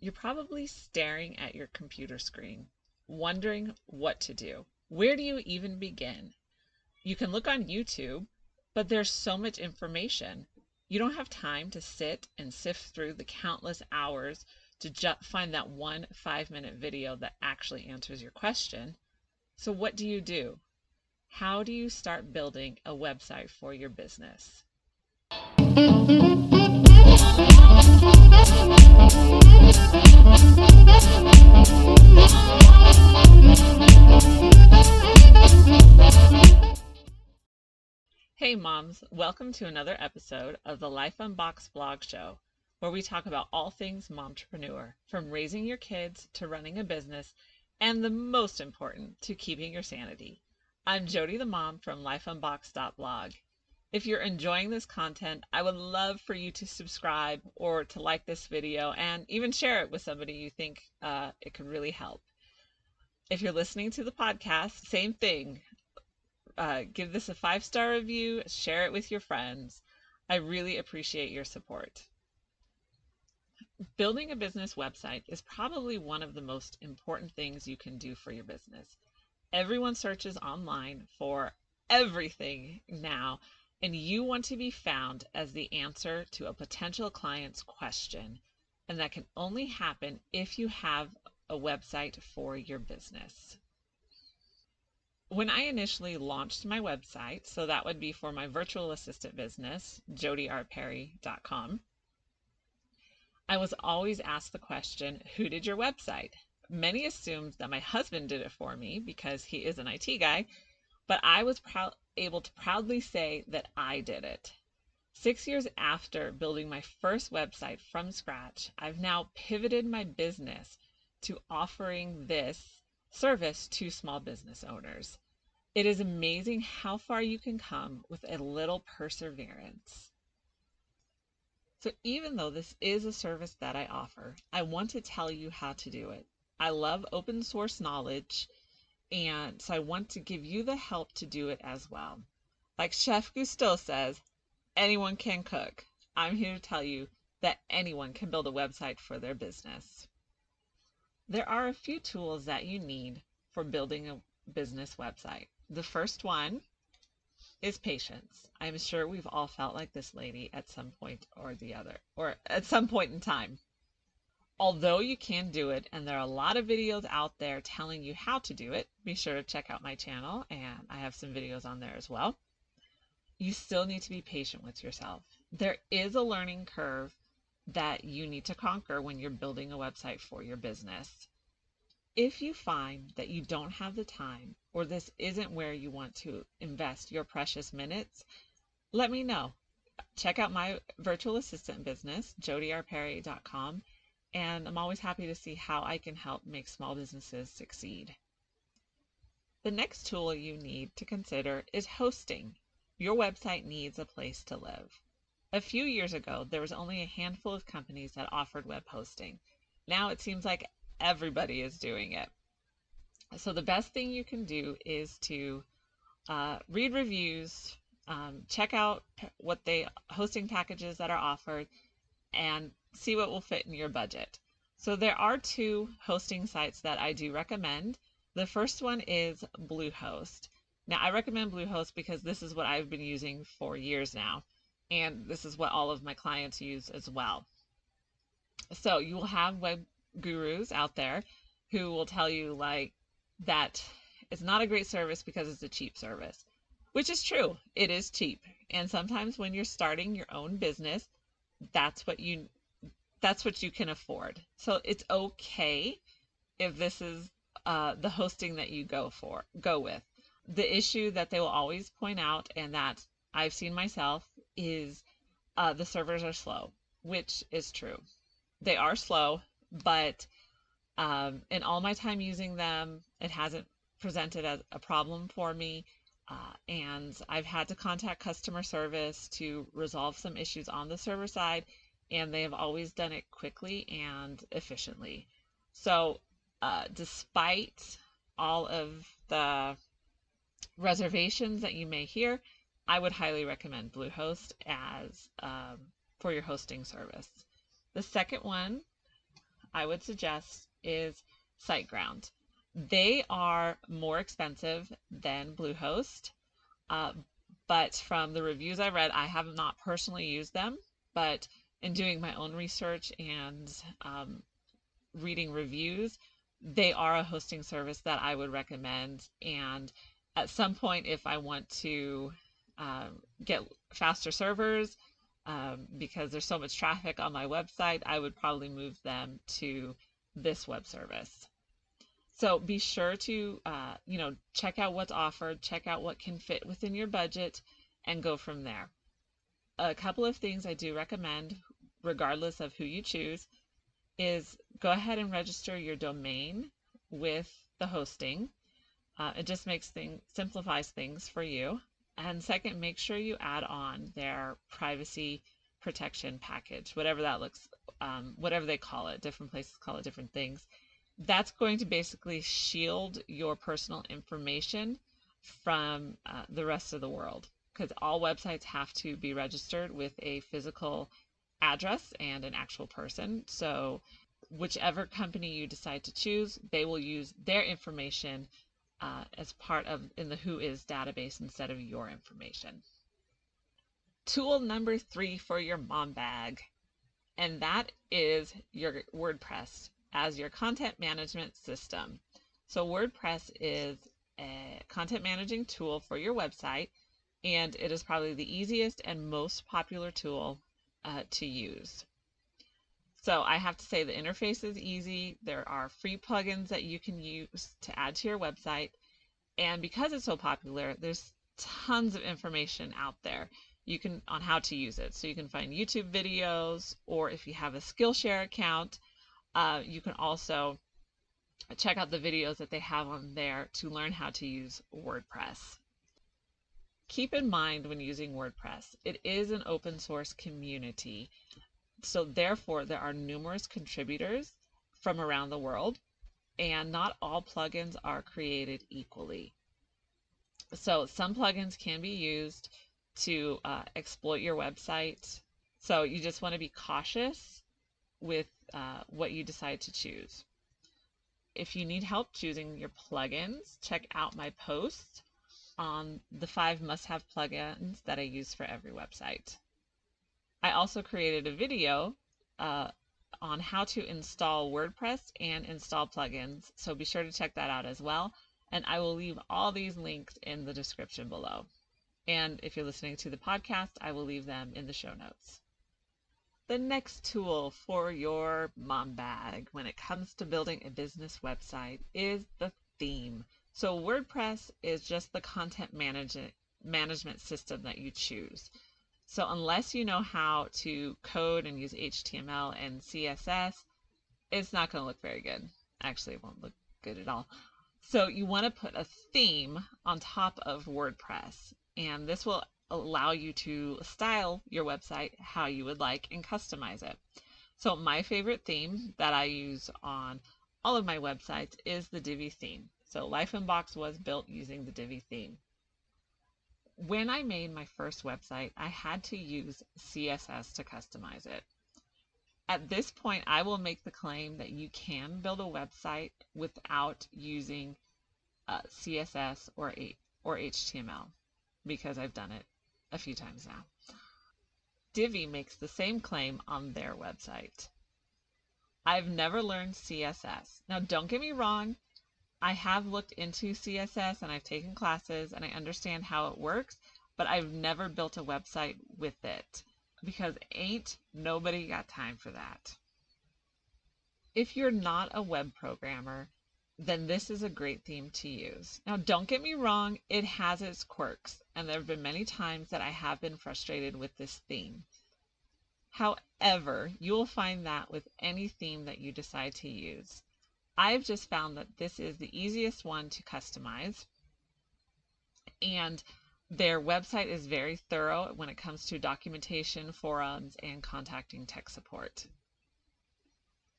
You're probably staring at your computer screen, wondering what to do. Where do you even begin? You can look on YouTube, but there's so much information. You don't have time to sit and sift through the countless hours to ju- find that one five minute video that actually answers your question. So, what do you do? How do you start building a website for your business? Hey moms, welcome to another episode of the Life Unboxed blog show, where we talk about all things mompreneur, from raising your kids to running a business, and the most important, to keeping your sanity. I'm Jody the mom from lifeunboxed.blog. If you're enjoying this content, I would love for you to subscribe or to like this video and even share it with somebody you think uh, it could really help. If you're listening to the podcast, same thing. Uh, give this a five star review, share it with your friends. I really appreciate your support. Building a business website is probably one of the most important things you can do for your business. Everyone searches online for everything now, and you want to be found as the answer to a potential client's question. And that can only happen if you have a website for your business. When I initially launched my website, so that would be for my virtual assistant business, jodyrperry.com, I was always asked the question, Who did your website? Many assumed that my husband did it for me because he is an IT guy, but I was proud able to proudly say that I did it. Six years after building my first website from scratch, I've now pivoted my business to offering this service to small business owners. It is amazing how far you can come with a little perseverance. So, even though this is a service that I offer, I want to tell you how to do it. I love open source knowledge and so I want to give you the help to do it as well. Like Chef Gusteau says, anyone can cook. I'm here to tell you that anyone can build a website for their business. There are a few tools that you need for building a business website. The first one is patience. I'm sure we've all felt like this lady at some point or the other, or at some point in time although you can do it and there are a lot of videos out there telling you how to do it be sure to check out my channel and i have some videos on there as well. You still need to be patient with yourself. There is a learning curve that you need to conquer when you're building a website for your business. If you find that you don't have the time or this isn't where you want to invest your precious minutes let me know. Check out my virtual assistant business jodyrperry.com and I'm always happy to see how I can help make small businesses succeed. The next tool you need to consider is hosting. Your website needs a place to live. A few years ago, there was only a handful of companies that offered web hosting. Now it seems like everybody is doing it. So the best thing you can do is to uh, read reviews, um, check out what they hosting packages that are offered, and see what will fit in your budget. So there are two hosting sites that I do recommend. The first one is Bluehost. Now I recommend Bluehost because this is what I've been using for years now, and this is what all of my clients use as well. So you will have web gurus out there who will tell you like that it's not a great service because it's a cheap service, which is true. It is cheap. And sometimes when you're starting your own business, that's what you that's what you can afford. So it's okay if this is uh, the hosting that you go for, go with. The issue that they will always point out, and that I've seen myself, is uh, the servers are slow, which is true. They are slow, but um, in all my time using them, it hasn't presented as a problem for me. Uh, and I've had to contact customer service to resolve some issues on the server side and they have always done it quickly and efficiently. So, uh, despite all of the reservations that you may hear, I would highly recommend Bluehost as um, for your hosting service. The second one I would suggest is SiteGround. They are more expensive than Bluehost, uh, but from the reviews I read, I have not personally used them, but in doing my own research and um, reading reviews, they are a hosting service that I would recommend. And at some point, if I want to um, get faster servers, um, because there's so much traffic on my website, I would probably move them to this web service. So be sure to, uh, you know, check out what's offered, check out what can fit within your budget, and go from there. A couple of things I do recommend, regardless of who you choose, is go ahead and register your domain with the hosting. Uh, it just makes things simplifies things for you. And second, make sure you add on their privacy protection package, whatever that looks, um, whatever they call it. Different places call it different things. That's going to basically shield your personal information from uh, the rest of the world because all websites have to be registered with a physical address and an actual person. So whichever company you decide to choose, they will use their information uh, as part of in the Whois database instead of your information. Tool number three for your mom bag, and that is your WordPress as your content management system. So WordPress is a content managing tool for your website, and it is probably the easiest and most popular tool uh, to use. So I have to say the interface is easy. There are free plugins that you can use to add to your website. And because it's so popular, there's tons of information out there you can on how to use it. So you can find YouTube videos, or if you have a Skillshare account, uh, you can also check out the videos that they have on there to learn how to use WordPress. Keep in mind when using WordPress, it is an open source community. So therefore, there are numerous contributors from around the world, and not all plugins are created equally. So some plugins can be used to uh, exploit your website. So you just want to be cautious with uh, what you decide to choose. If you need help choosing your plugins, check out my post on the five must-have plugins that I use for every website. I also created a video uh, on how to install WordPress and install plugins, so be sure to check that out as well. And I will leave all these links in the description below. And if you're listening to the podcast, I will leave them in the show notes. The next tool for your mom bag when it comes to building a business website is the theme. So WordPress is just the content management management system that you choose. So unless you know how to code and use HTML and CSS, it's not going to look very good. Actually, it won't look good at all. So you want to put a theme on top of WordPress, and this will allow you to style your website how you would like and customize it. So my favorite theme that I use on all of my websites is the Divi theme. So Life Unboxed was built using the Divi theme when I made my first website, I had to use CSS to customize it. At this point, I will make the claim that you can build a website without using uh, CSS or, or HTML because I've done it a few times now. Divi makes the same claim on their website. I've never learned CSS. Now, don't get me wrong, I have looked into CSS and I've taken classes and I understand how it works, but I've never built a website with it because ain't nobody got time for that. If you're not a web programmer, then this is a great theme to use. Now, don't get me wrong, it has its quirks, and there have been many times that I have been frustrated with this theme. However, you will find that with any theme that you decide to use. I've just found that this is the easiest one to customize. And their website is very thorough when it comes to documentation, forums, and contacting tech support.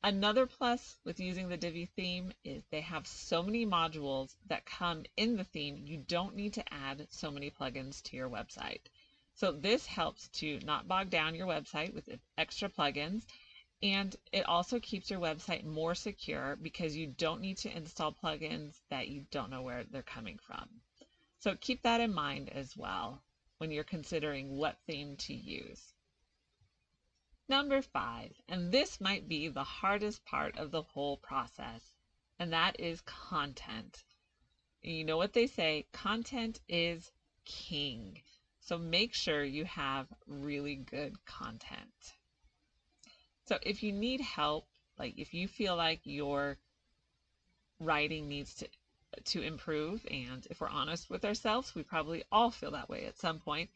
Another plus with using the Divi theme is they have so many modules that come in the theme, you don't need to add so many plugins to your website. So this helps to not bog down your website with extra plugins And it also keeps your website more secure because you don't need to install plugins that you don't know where they're coming from. So keep that in mind as well when you're considering what theme to use. Number five, and this might be the hardest part of the whole process, and that is content. You know what they say content is king. So make sure you have really good content. So if you need help, like if you feel like your writing needs to to improve and if we're honest with ourselves, we probably all feel that way at some point.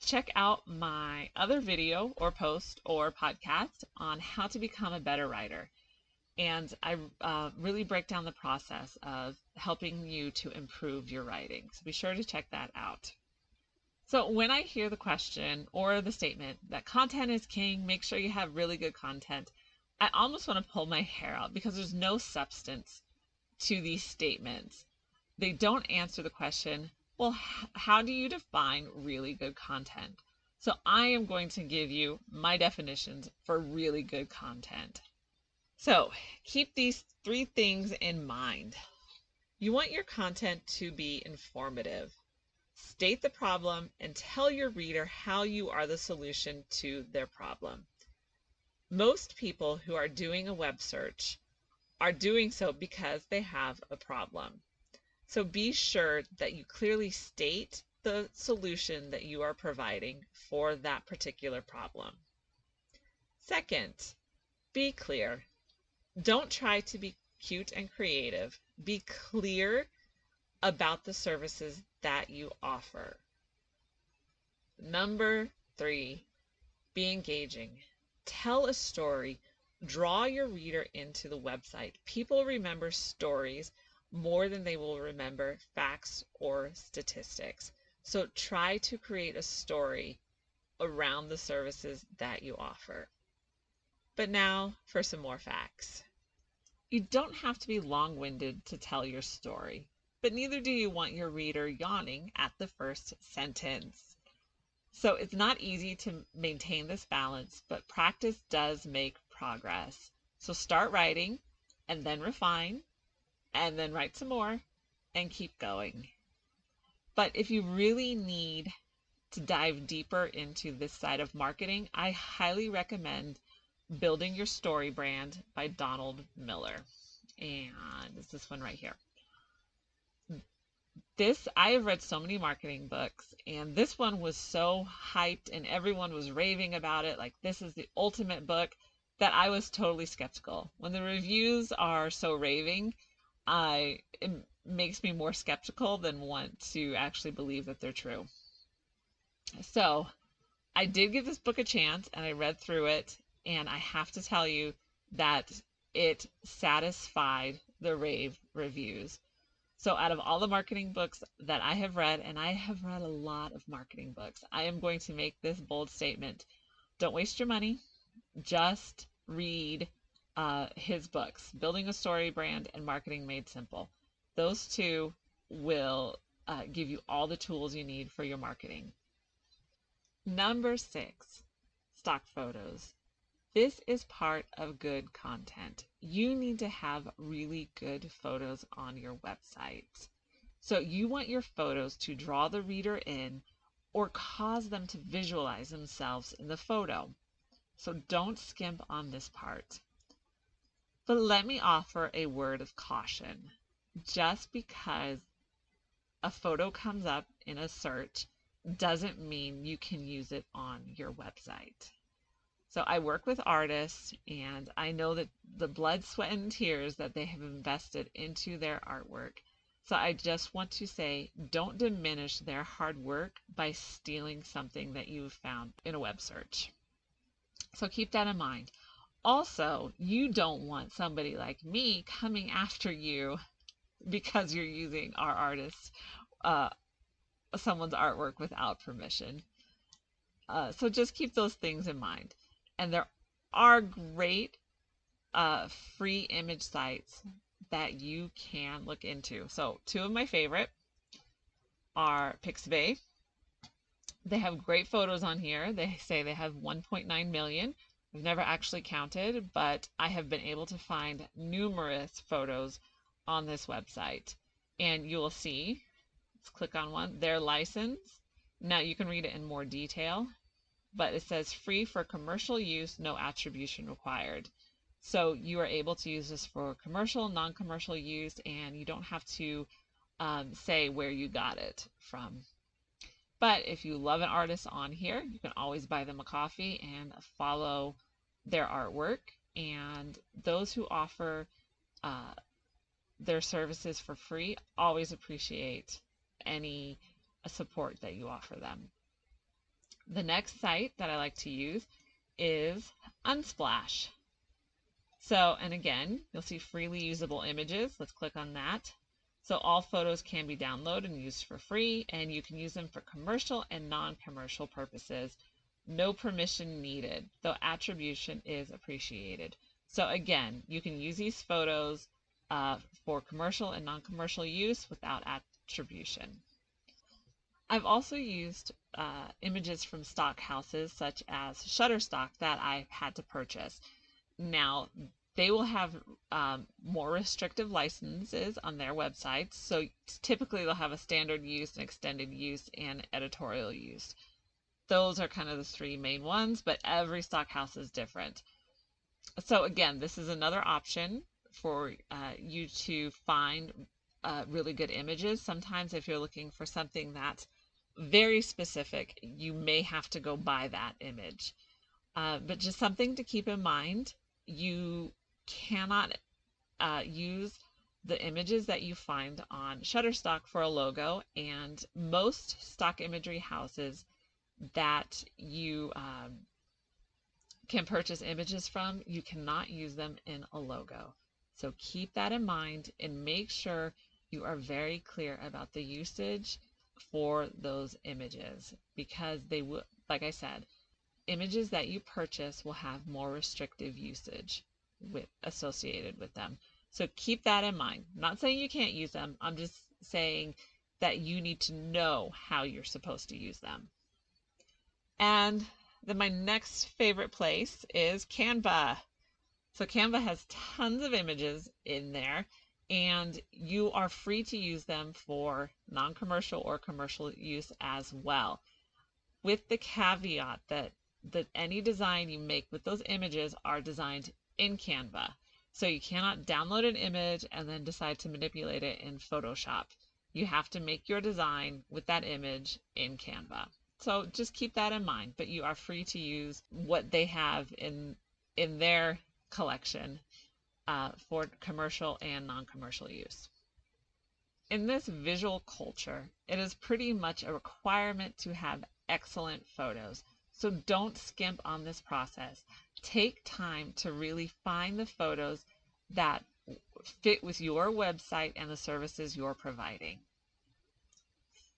Check out my other video or post or podcast on how to become a better writer. And I uh, really break down the process of helping you to improve your writing. So be sure to check that out. So when I hear the question or the statement that content is king, make sure you have really good content, I almost want to pull my hair out because there's no substance to these statements. They don't answer the question, well, how do you define really good content? So I am going to give you my definitions for really good content. So keep these three things in mind. You want your content to be informative. State the problem and tell your reader how you are the solution to their problem. Most people who are doing a web search are doing so because they have a problem. So be sure that you clearly state the solution that you are providing for that particular problem. Second, be clear. Don't try to be cute and creative. Be clear about the services that you offer. Number three, be engaging. Tell a story. Draw your reader into the website. People remember stories more than they will remember facts or statistics. So try to create a story around the services that you offer. But now for some more facts. You don't have to be long winded to tell your story but neither do you want your reader yawning at the first sentence. So it's not easy to maintain this balance, but practice does make progress. So start writing and then refine and then write some more and keep going. But if you really need to dive deeper into this side of marketing, I highly recommend Building Your Story Brand by Donald Miller. And it's this one right here this I have read so many marketing books and this one was so hyped and everyone was raving about it like this is the ultimate book that I was totally skeptical. When the reviews are so raving, I it makes me more skeptical than want to actually believe that they're true. So, I did give this book a chance and I read through it and I have to tell you that it satisfied the rave reviews. So, out of all the marketing books that I have read, and I have read a lot of marketing books, I am going to make this bold statement. Don't waste your money. Just read uh, his books, Building a Story Brand and Marketing Made Simple. Those two will uh, give you all the tools you need for your marketing. Number six, stock photos. This is part of good content. You need to have really good photos on your website. So you want your photos to draw the reader in or cause them to visualize themselves in the photo. So don't skimp on this part. But let me offer a word of caution. Just because a photo comes up in a search doesn't mean you can use it on your website. So I work with artists and I know that the blood, sweat, and tears that they have invested into their artwork. So I just want to say don't diminish their hard work by stealing something that you've found in a web search. So keep that in mind. Also, you don't want somebody like me coming after you because you're using our artist, uh, someone's artwork without permission. Uh, so just keep those things in mind and there are great uh, free image sites that you can look into. So two of my favorite are Pixabay. They have great photos on here. They say they have 1.9 million, I've never actually counted, but I have been able to find numerous photos on this website. And you will see, let's click on one, their license. Now you can read it in more detail, but it says free for commercial use, no attribution required. So you are able to use this for commercial, non-commercial use, and you don't have to um, say where you got it from. But if you love an artist on here, you can always buy them a coffee and follow their artwork. And those who offer uh, their services for free always appreciate any support that you offer them. The next site that I like to use is Unsplash. So, and again, you'll see freely usable images. Let's click on that. So all photos can be downloaded and used for free, and you can use them for commercial and non-commercial purposes. No permission needed, though attribution is appreciated. So again, you can use these photos uh, for commercial and non-commercial use without attribution. I've also used uh, images from stock houses such as Shutterstock that I've had to purchase. Now, they will have um, more restrictive licenses on their websites. So typically they'll have a standard use, an extended use, and editorial use. Those are kind of the three main ones, but every stock house is different. So again, this is another option for uh, you to find uh, really good images. Sometimes if you're looking for something that's very specific, you may have to go buy that image. Uh, but just something to keep in mind, you cannot uh, use the images that you find on Shutterstock for a logo, and most stock imagery houses that you um, can purchase images from, you cannot use them in a logo. So keep that in mind and make sure you are very clear about the usage for those images because they will, like I said, images that you purchase will have more restrictive usage with associated with them. So keep that in mind. I'm not saying you can't use them. I'm just saying that you need to know how you're supposed to use them. And then my next favorite place is Canva. So Canva has tons of images in there and you are free to use them for non-commercial or commercial use as well. With the caveat that that any design you make with those images are designed in Canva. So you cannot download an image and then decide to manipulate it in Photoshop. You have to make your design with that image in Canva. So just keep that in mind, but you are free to use what they have in in their collection uh, for commercial and non-commercial use. In this visual culture, it is pretty much a requirement to have excellent photos. So don't skimp on this process take time to really find the photos that fit with your website and the services you're providing.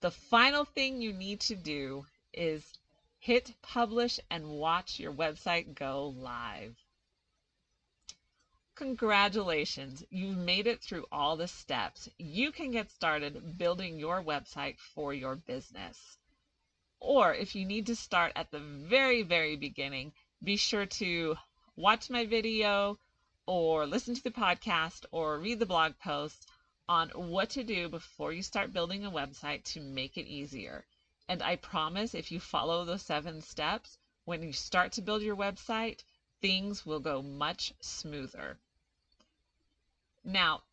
The final thing you need to do is hit publish and watch your website go live. Congratulations, you've made it through all the steps. You can get started building your website for your business. Or if you need to start at the very, very beginning, be sure to watch my video or listen to the podcast or read the blog post on what to do before you start building a website to make it easier. And I promise if you follow those seven steps, when you start to build your website, things will go much smoother. Now,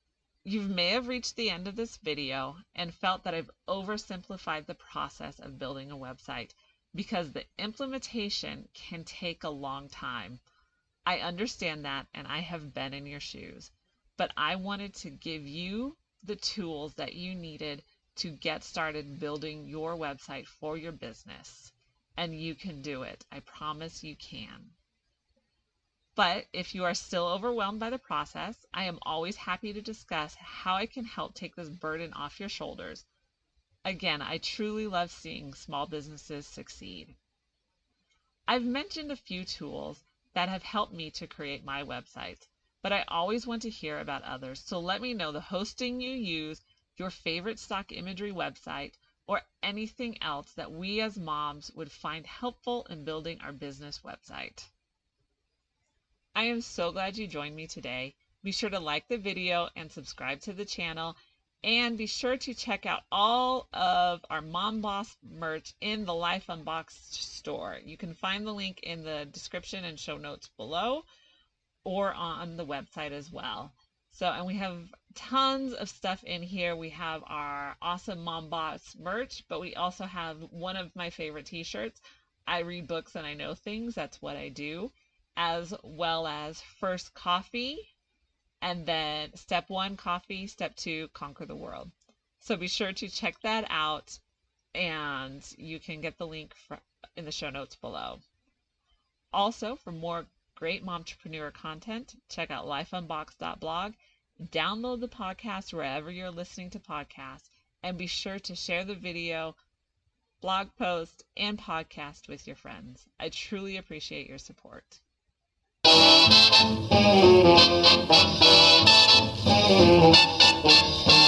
you may have reached the end of this video and felt that I've oversimplified the process of building a website because the implementation can take a long time. I understand that and I have been in your shoes, but I wanted to give you the tools that you needed to get started building your website for your business. And you can do it. I promise you can. But if you are still overwhelmed by the process, I am always happy to discuss how I can help take this burden off your shoulders Again, I truly love seeing small businesses succeed. I've mentioned a few tools that have helped me to create my websites, but I always want to hear about others, so let me know the hosting you use, your favorite stock imagery website, or anything else that we as moms would find helpful in building our business website. I am so glad you joined me today. Be sure to like the video and subscribe to the channel. And be sure to check out all of our Mom Boss merch in the Life Unboxed store. You can find the link in the description and show notes below or on the website as well. So, and we have tons of stuff in here. We have our awesome Mom Boss merch, but we also have one of my favorite t shirts. I read books and I know things. That's what I do. As well as First Coffee, and then step one, coffee. Step two, conquer the world. So be sure to check that out, and you can get the link in the show notes below. Also, for more great entrepreneur content, check out lifeunboxed.blog. Download the podcast wherever you're listening to podcasts, and be sure to share the video, blog post, and podcast with your friends. I truly appreciate your support. Thank you.